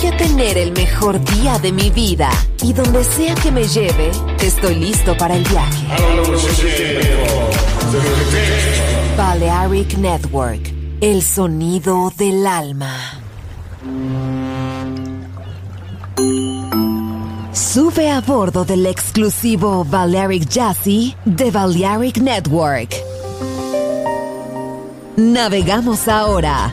Voy a tener el mejor día de mi vida y donde sea que me lleve, estoy listo para el viaje. Balearic Network, el sonido del alma. Sube a bordo del exclusivo Balearic Jazzy de Balearic Network. Navegamos ahora.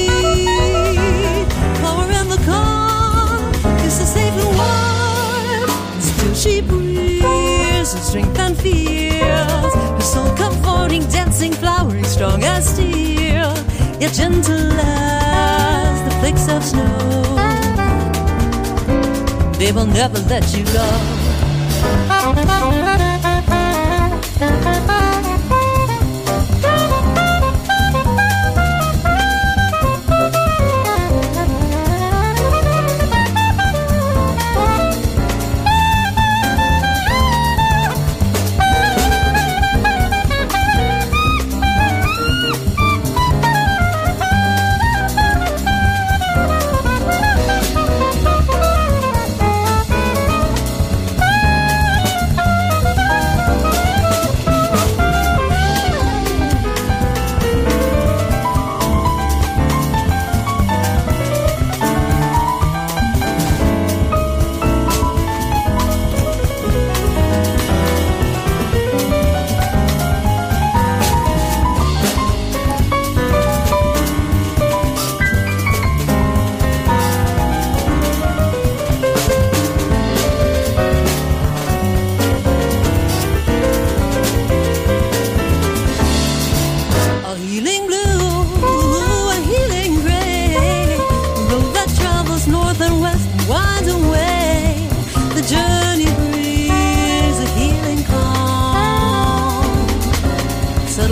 her strength and feels her soul comforting, dancing, flowering, strong as steel, yet gentle as the flakes of snow. They will never let you go.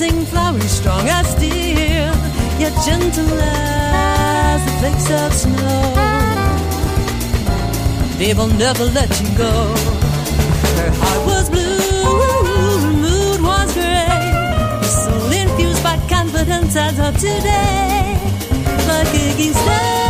dancing, flowering, strong as steel, yet gentle as the flakes of snow. They will never let you go. Her heart was blue, her mood was gray. Her soul infused by confidence as of today. Like aching stars,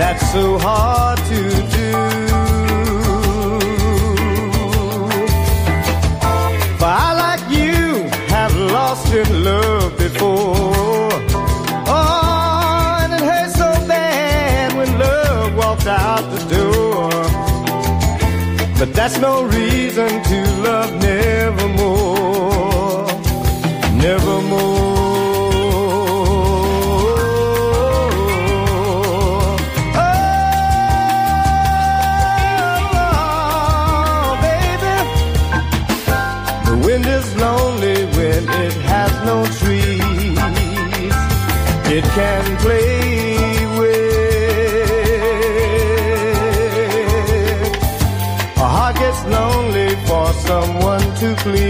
that's so hard to do. For I, like you, have lost your love before. Oh, and it hurts so bad when love walked out the door. But that's no reason to love nevermore, nevermore. Please.